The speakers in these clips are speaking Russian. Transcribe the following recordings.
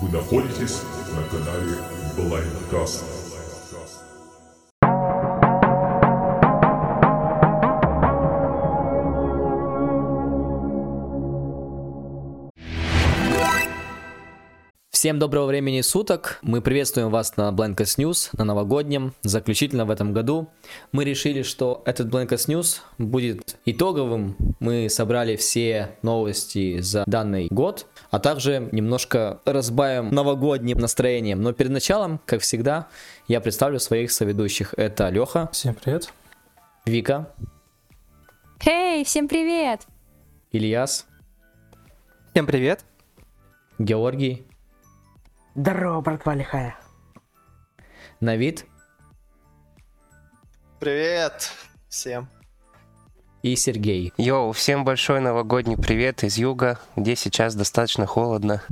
Вы находитесь на канале Blindcast. Всем доброго времени суток. Мы приветствуем вас на Blankest News, на новогоднем, заключительно в этом году. Мы решили, что этот Blankest News будет итоговым. Мы собрали все новости за данный год, а также немножко разбавим новогодним настроением. Но перед началом, как всегда, я представлю своих соведущих. Это Леха, Всем привет. Вика, Эй, всем привет! Ильяс, Всем привет. Георгий, Здорово, братва лихая. Навид Привет всем. и Сергей. Йоу, всем большой новогодний привет из юга, где сейчас достаточно холодно.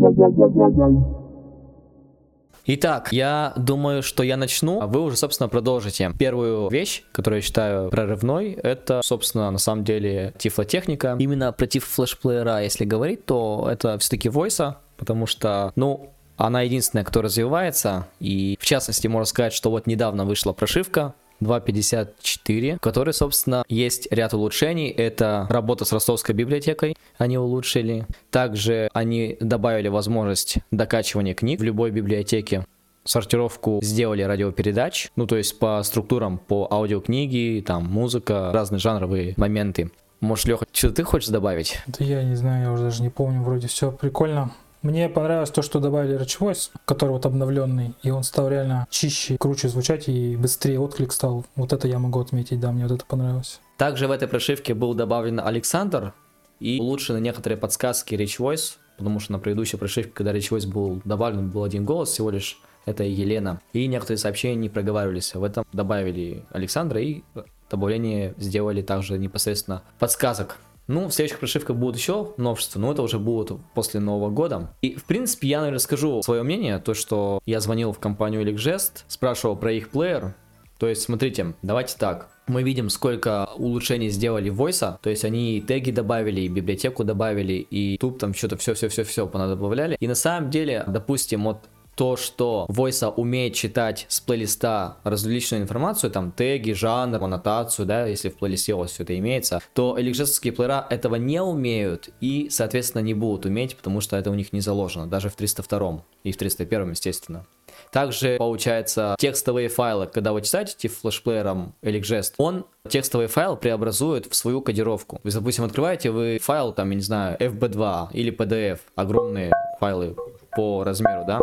Итак, я думаю, что я начну, а вы уже, собственно, продолжите. Первую вещь, которую я считаю прорывной, это, собственно, на самом деле тифлотехника. Именно против флешплеера, если говорить, то это все-таки войса, потому что, ну, она единственная, кто развивается, и в частности можно сказать, что вот недавно вышла прошивка 2.54, в которой, собственно, есть ряд улучшений. Это работа с ростовской библиотекой, они улучшили. Также они добавили возможность докачивания книг в любой библиотеке. Сортировку сделали радиопередач, ну то есть по структурам, по аудиокниги, там музыка, разные жанровые моменты. Может, Леха, что ты хочешь добавить? Это я не знаю, я уже даже не помню, вроде все прикольно. Мне понравилось то, что добавили Rich Voice, который вот обновленный, и он стал реально чище, круче звучать и быстрее отклик стал. Вот это я могу отметить, да, мне вот это понравилось. Также в этой прошивке был добавлен Александр и улучшены некоторые подсказки Rich Voice, потому что на предыдущей прошивке, когда Rich Voice был добавлен, был один голос всего лишь, это Елена. И некоторые сообщения не проговаривались. В этом добавили Александра и добавление сделали также непосредственно подсказок. Ну, в следующих прошивках будут еще новшества, но это уже будут после Нового года. И, в принципе, я, наверное, скажу свое мнение, то, что я звонил в компанию Elecgest, спрашивал про их плеер, то есть, смотрите, давайте так. Мы видим, сколько улучшений сделали в Voice, то есть они и теги добавили, и библиотеку добавили, и тут там что-то все-все-все-все понадобавляли. И на самом деле, допустим, вот то, что Voice умеет читать с плейлиста различную информацию, там теги, жанр, аннотацию, да, если в плейлисте у вас все это имеется, то эликжестские плеера этого не умеют и, соответственно, не будут уметь, потому что это у них не заложено, даже в 302 и в 301, естественно. Также, получается, текстовые файлы, когда вы читаете флешплеером Eligest, он текстовый файл преобразует в свою кодировку. Вы, допустим, открываете вы файл, там, я не знаю, FB2 или PDF, огромные файлы по размеру, да?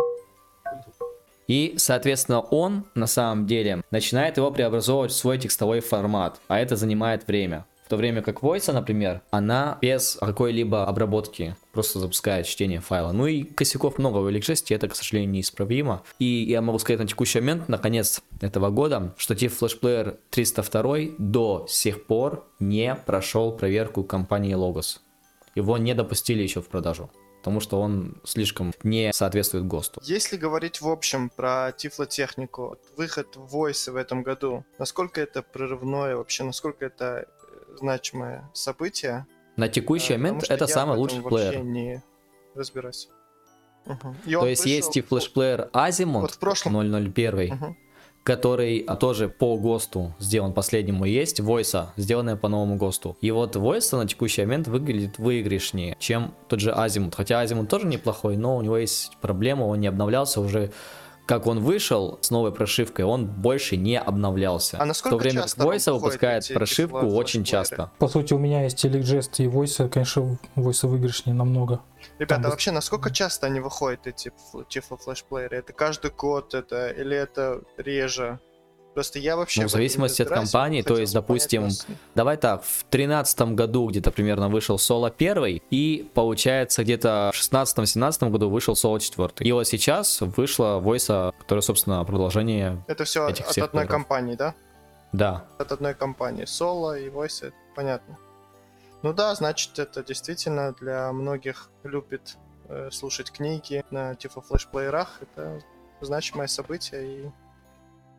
И, соответственно, он на самом деле начинает его преобразовывать в свой текстовой формат, а это занимает время. В то время как Voice, например, она без какой-либо обработки просто запускает чтение файла. Ну и косяков много в Electricity, это, к сожалению, неисправимо. И я могу сказать на текущий момент, на конец этого года, что TIFF Flash Player 302 до сих пор не прошел проверку компании Logos. Его не допустили еще в продажу потому что он слишком не соответствует ГОСТу. Если говорить в общем про тифлотехнику, выход Voice в этом году, насколько это прорывное вообще, насколько это э, значимое событие? На текущий Э, момент это самый лучший плеер. не разбираюсь. И То есть вышел- есть и флешплеер Azimuth Вот в прошлом- 001, Мгм. Который тоже по ГОСТу сделан последнему есть, Войса, сделанная по новому ГОСТу. И вот Войса на текущий момент выглядит выигрышнее, чем тот же Азимут. Хотя Азимут тоже неплохой, но у него есть проблема, он не обновлялся уже как он вышел с новой прошивкой, он больше не обновлялся. А в насколько то время часто как выходят выпускает эти прошивку очень часто. По сути, у меня есть Elecgest и Voice, конечно, Voice выигрышнее намного. Ребята, Там вообще, насколько часто они выходят, эти тифло флешплееры? Это каждый год это или это реже? Просто я вообще... Ну, в зависимости от компании, то есть, понять допустим, вас. Давай так, в тринадцатом году где-то примерно вышел Соло первый, и получается где-то в 16-17 году вышел Соло четвертый. И вот сейчас вышло Войса, которое, собственно, продолжение, Это все этих от всех одной плееров. компании, да? да. От одной компании. Соло и это понятно. Ну да, значит, это действительно для многих любит э, слушать книги на типа флешплеерах. Это значимое событие и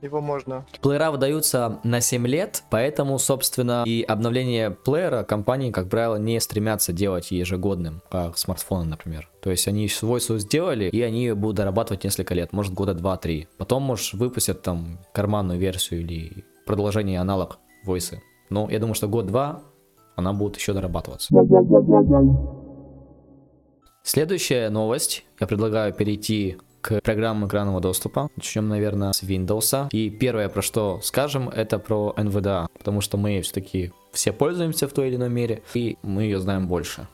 его можно... Плеера выдаются на 7 лет, поэтому, собственно, и обновление плеера компании, как правило, не стремятся делать ежегодным, как смартфоны, например. То есть они свой свой сделали, и они будут дорабатывать несколько лет, может года 2-3. Потом, может, выпустят там карманную версию или продолжение аналог войсы. Но я думаю, что год-два она будет еще дорабатываться. Следующая новость. Я предлагаю перейти к программам экранного доступа. Начнем, наверное, с Windows. И первое, про что скажем, это про NVDA, потому что мы все-таки все пользуемся в той или иной мере, и мы ее знаем больше.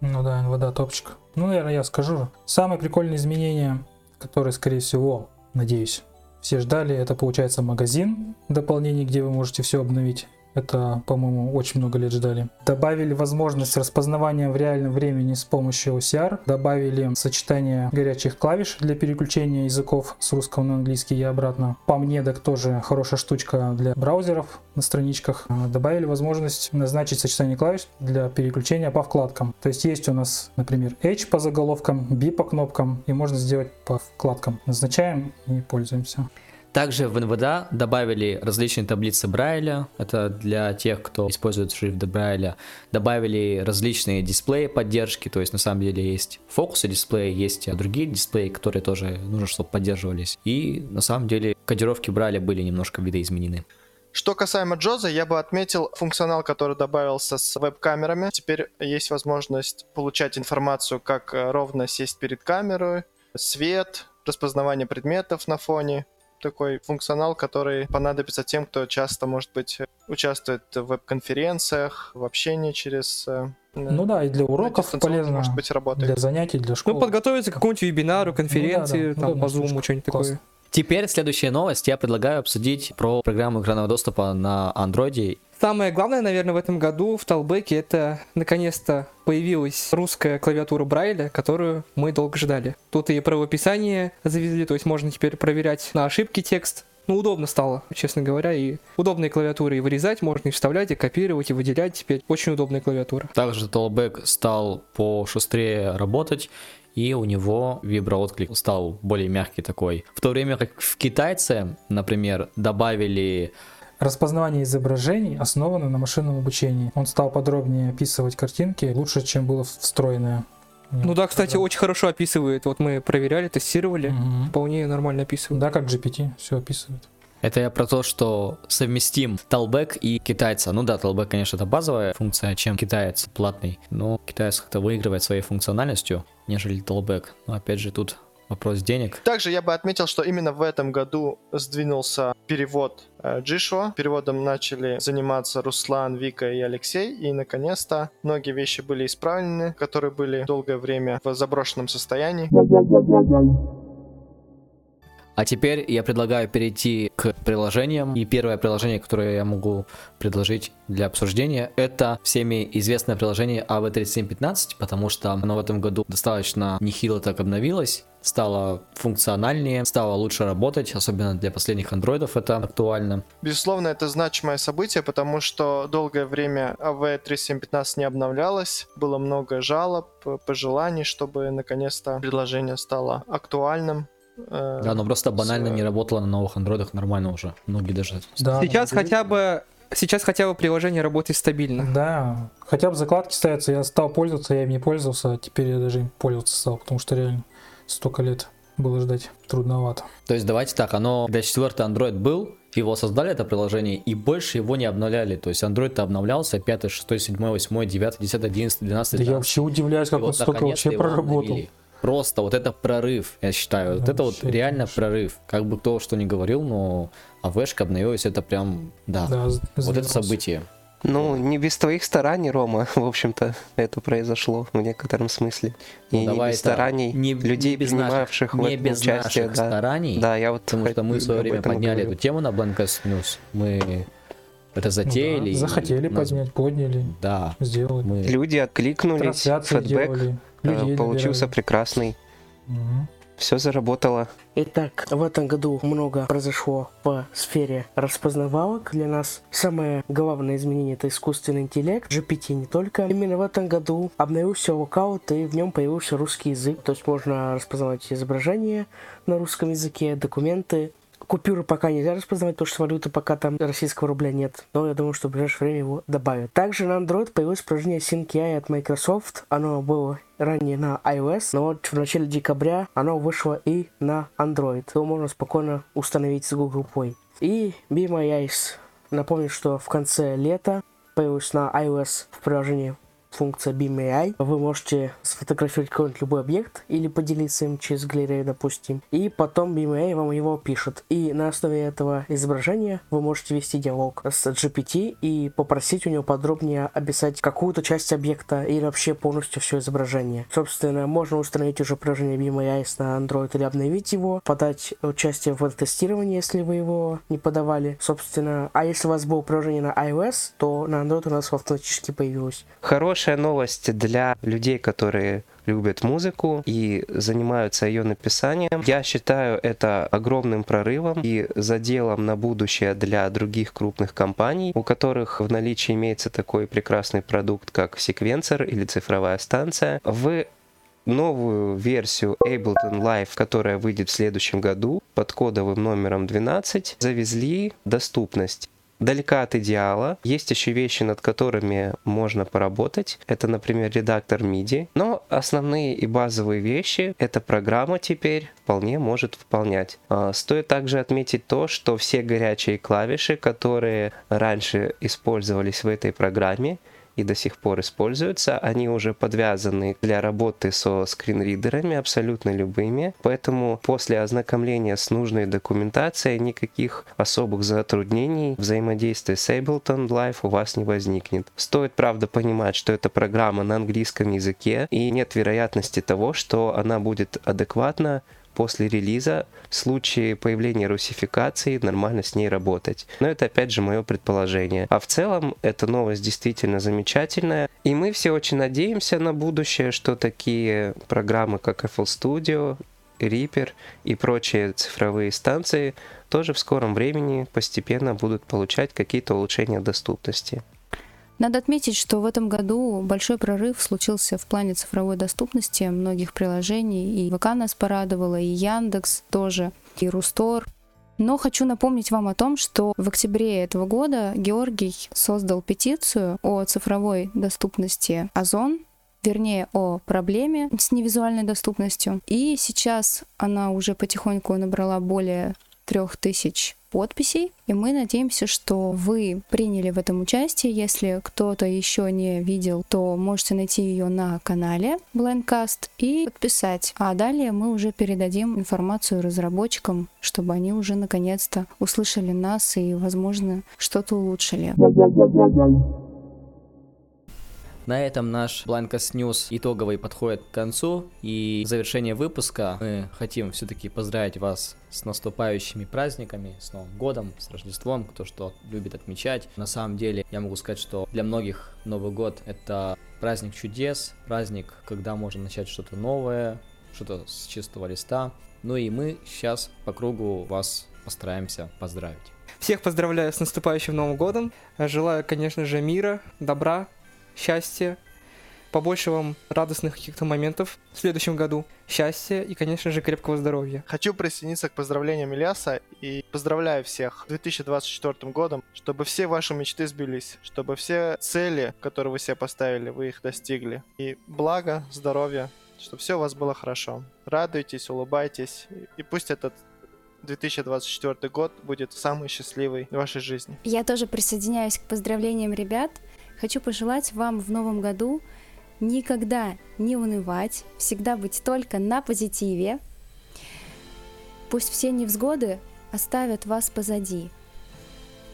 Ну да, НВДА топчик. Ну, наверное, я скажу. Самые прикольные изменения, которые, скорее всего, надеюсь, все ждали, это получается магазин дополнений, где вы можете все обновить. Это, по-моему, очень много лет ждали. Добавили возможность распознавания в реальном времени с помощью OCR. Добавили сочетание горячих клавиш для переключения языков с русского на английский и обратно. По мне, так тоже хорошая штучка для браузеров на страничках. А, Добавили возможность назначить сочетание клавиш для переключения по вкладкам. То есть есть у нас, например, H по заголовкам, B по кнопкам и можно сделать по вкладкам. Назначаем и пользуемся. Также в NVDA добавили различные таблицы Брайля, это для тех, кто использует шрифт Брайля. Добавили различные дисплеи поддержки, то есть на самом деле есть фокусы дисплея, есть другие дисплеи, которые тоже нужно, чтобы поддерживались. И на самом деле кодировки Брайля были немножко видоизменены. Что касаемо Джоза, я бы отметил функционал, который добавился с веб-камерами. Теперь есть возможность получать информацию, как э, ровно сесть перед камерой, свет, распознавание предметов на фоне. Такой функционал, который понадобится тем, кто часто, может быть, участвует в веб-конференциях, в общении через... э, Ну да, и для уроков полезно, может быть, работает. для занятий, для школы. Ну, подготовиться к какому-нибудь вебинару, конференции, Ну да, да, там, удобная по зуму, штучка. что-нибудь такое. Теперь следующая новость. Я предлагаю обсудить про программу экранного доступа на Android. Самое главное, наверное, в этом году в Талбеке это наконец-то появилась русская клавиатура Брайля, которую мы долго ждали. Тут и правописание завезли, то есть можно теперь проверять на ошибки текст. Ну, удобно стало, честно говоря, и удобные клавиатуры и вырезать можно, и вставлять, и копировать, и выделять теперь. Очень удобная клавиатура. Также Talkback стал пошустрее работать, и у него виброотклик стал более мягкий такой. В то время как в китайце, например, добавили Распознавание изображений основано на машинном обучении. Он стал подробнее описывать картинки лучше, чем было встроенное. Ну да, кстати, очень хорошо описывает. Вот мы проверяли, тестировали. Мгм. Вполне нормально описывает. Да, как GPT, все описывает. Это я про то, что совместим Talback и китайца. Ну да, Talback, конечно, это базовая функция, чем китаец платный. Но китаец как-то выигрывает своей функциональностью, нежели Talback. Но опять же, тут вопрос денег. Также я бы отметил, что именно в этом году сдвинулся перевод э, Джишуа. Переводом начали заниматься Руслан, Вика и Алексей. И, наконец-то, многие вещи были исправлены, которые были долгое время в заброшенном состоянии. А теперь я предлагаю перейти к приложениям. И первое приложение, которое я могу предложить для обсуждения, это всеми известное приложение AV3715, потому что оно в этом году достаточно нехило так обновилось, стало функциональнее, стало лучше работать, особенно для последних андроидов это актуально. Безусловно, это значимое событие, потому что долгое время AV3715 не обновлялось. Было много жалоб, пожеланий, чтобы наконец-то приложение стало актуальным. Э, Да, но просто банально с- не работало на новых андроидах нормально уже. Многие даже... Да, Сейчас хотя бы сейчас хотя бы приложение работает стабильно. Да, хотя бы закладки ставятся, я стал пользоваться, я им не пользовался, а теперь я даже им пользоваться стал, потому что реально столько лет было ждать трудновато. То есть давайте так, оно, когда четвертый Android был, его создали это приложение и больше его не обновляли. То есть Android-то обновлялся 5, 6, 7, 8, 9, 10, 11, 12, Да я 13. вообще удивляюсь, как И он вот столько вообще проработал. обновили. Просто вот это прорыв, я считаю. Вот Да, это вот реально конечно. прорыв. Как бы кто что ни говорил, но АВшка обновилась, это прям, да, Да, вот это событие. Ну, не без твоих стараний, Рома, в общем-то, это произошло в некотором смысле. И Ну, не давай без это стараний не- людей, не без принимавших наших, в не без участие. наших да. стараний. Да, я вот Потому что мы в свое время и подняли говорю. эту тему на BlindCast News. Мы это Ну затеяли. да, и захотели нас- поднять, подняли, Да, сделали. мы... Люди откликнулись, Трансляции фидбэк делали, людей получился набирали. прекрасный. Мгм. Все заработало. Итак, в этом году много произошло в сфере распознавалок. Для нас самое главное изменение это искусственный интеллект, GPT не только. Именно в этом году обновился Lookout и в нем появился русский язык. То есть можно распознавать изображения на русском языке, документы. Купюры пока нельзя распознавать, потому что валюты пока там российского рубля нет. Но я думаю, что в ближайшее время его добавят. Также на Android появилось приложение SyncAI от Microsoft. Оно было ранее на iOS, но вот в начале декабря оно вышло и на Android. Его можно спокойно установить с Google Play. И Be My Eyes. Напомню, что в конце лета появилась на iOS в приложении функция Beam AI. Вы можете сфотографировать какой-нибудь любой объект или поделиться им через галерею, допустим. И потом Beam AI вам его пишет. И на основе этого изображения вы можете вести диалог с GPT и попросить у него подробнее описать какую-то часть объекта или вообще полностью все изображение. Собственно, можно установить уже приложение Beam AI на Android или обновить его, подать участие в тестировании, если вы его не подавали. Собственно, а если у вас было приложение на iOS, то на Android у нас автоматически появилось. Хорошая новость для людей, которые любят музыку и занимаются ее написанием. Я считаю это огромным прорывом и заделом на будущее для других крупных компаний, у которых в наличии имеется такой прекрасный продукт, как секвенсор или цифровая станция. В новую версию Ableton Live, которая выйдет в следующем году под кодовым номером 12, завезли доступность далека от идеала. Есть еще вещи, над которыми можно поработать. Это, например, редактор MIDI. Но основные и базовые вещи эта программа теперь вполне может выполнять. А, стоит также отметить то, что все горячие клавиши, которые раньше использовались в этой программе, и до сих пор используются. Они уже подвязаны для работы со скринридерами абсолютно любыми. Поэтому после ознакомления с нужной документацией никаких особых затруднений взаимодействия с Ableton Live у вас не возникнет. Стоит, правда, понимать, что эта программа на английском языке и нет вероятности того, что она будет адекватно после релиза в случае появления русификации нормально с ней работать. Но это опять же мое предположение. А в целом эта новость действительно замечательная. И мы все очень надеемся на будущее, что такие программы, как FL Studio, Reaper и прочие цифровые станции тоже в скором времени постепенно будут получать какие-то улучшения доступности. Надо отметить, что в этом году большой прорыв случился в плане цифровой доступности многих приложений. И ВК нас порадовала, и Яндекс тоже, и Рустор. Но хочу напомнить вам о том, что в октябре этого года Георгий создал петицию о цифровой доступности Озон, вернее, о проблеме с невизуальной доступностью. И сейчас она уже потихоньку набрала более трех тысяч подписей. И мы надеемся, что вы приняли в этом участие. Если кто-то еще не видел, то можете найти ее на канале Blindcast и подписать. А далее мы уже передадим информацию разработчикам, чтобы они уже наконец-то услышали нас и, возможно, что-то улучшили. На этом наш Blancas News итоговый подходит к концу. И в завершение выпуска мы хотим все-таки поздравить вас с наступающими праздниками, с Новым годом, с Рождеством, кто что любит отмечать. На самом деле, я могу сказать, что для многих Новый год — это праздник чудес, праздник, когда можно начать что-то новое, что-то с чистого листа. Ну и мы сейчас по кругу вас постараемся поздравить. Всех поздравляю с наступающим Новым годом. Желаю, конечно же, мира, добра, счастья, побольше вам радостных каких-то моментов в следующем году, счастья и, конечно же, крепкого здоровья. Хочу присоединиться к поздравлениям Ильяса и поздравляю всех с 2024 годом, чтобы все ваши мечты сбились, чтобы все цели, которые вы себе поставили, вы их достигли. И благо, здоровья, чтобы все у вас было хорошо. Радуйтесь, улыбайтесь, и пусть этот 2024 год будет самый счастливый в вашей жизни. Я тоже присоединяюсь к поздравлениям ребят. Хочу пожелать вам в новом году никогда не унывать, всегда быть только на позитиве. Пусть все невзгоды оставят вас позади.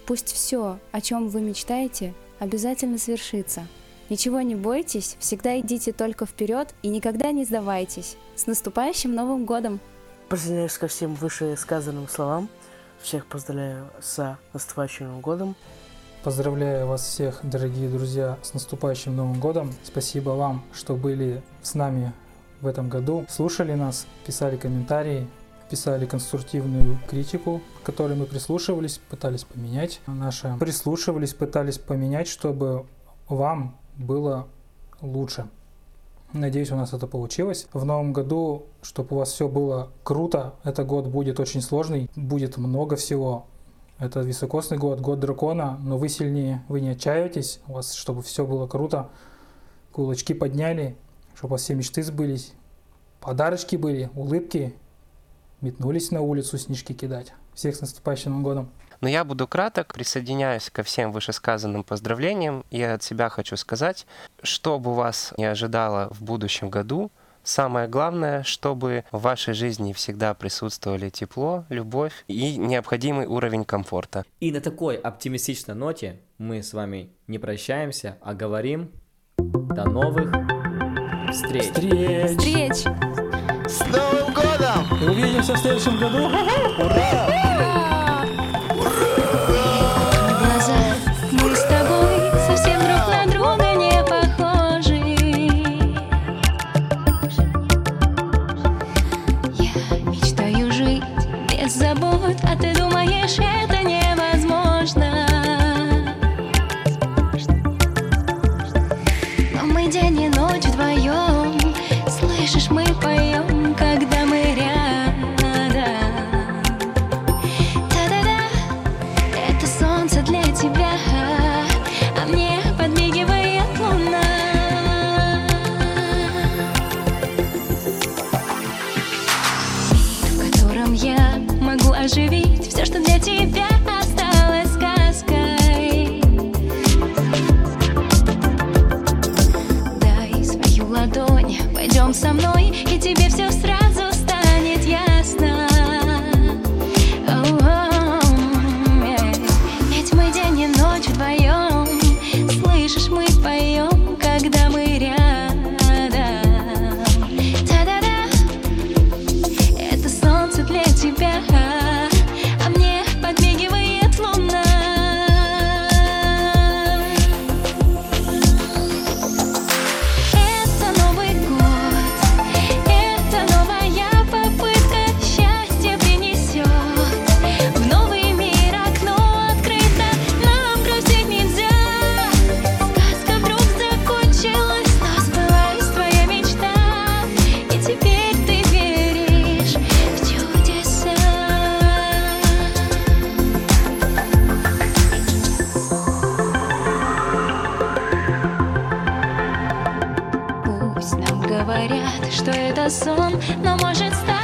Пусть все, о чем вы мечтаете, обязательно свершится. Ничего не бойтесь, всегда идите только вперед и никогда не сдавайтесь. С наступающим Новым годом! Присоединяюсь ко всем вышесказанным словам. Всех поздравляю с наступающим Новым годом. Поздравляю вас всех, дорогие друзья, с наступающим Новым годом. Спасибо вам, что были с нами в этом году, слушали нас, писали комментарии, писали конструктивную критику, к которой мы прислушивались, пытались поменять наше. Прислушивались, пытались поменять, чтобы вам было лучше. Надеюсь, у нас это получилось. В новом году, чтобы у вас все было круто, этот год будет очень сложный, будет много всего. Это високосный год, год дракона, но вы сильнее, вы не отчаивайтесь, у вас, чтобы все было круто, кулачки подняли, чтобы у вас все мечты сбылись, подарочки были, улыбки, метнулись на улицу снежки кидать. Всех с наступающим Новым годом! Но я буду краток, присоединяюсь ко всем вышесказанным поздравлениям и от себя хочу сказать, что бы вас не ожидало в будущем году, Самое главное, чтобы в вашей жизни всегда присутствовали тепло, любовь и необходимый уровень комфорта. И на такой оптимистичной ноте мы с вами не прощаемся, а говорим до новых встреч. Встреч! Встреч! С Новым годом! Увидимся в следующем году! глаза тебя что это сон, но может стать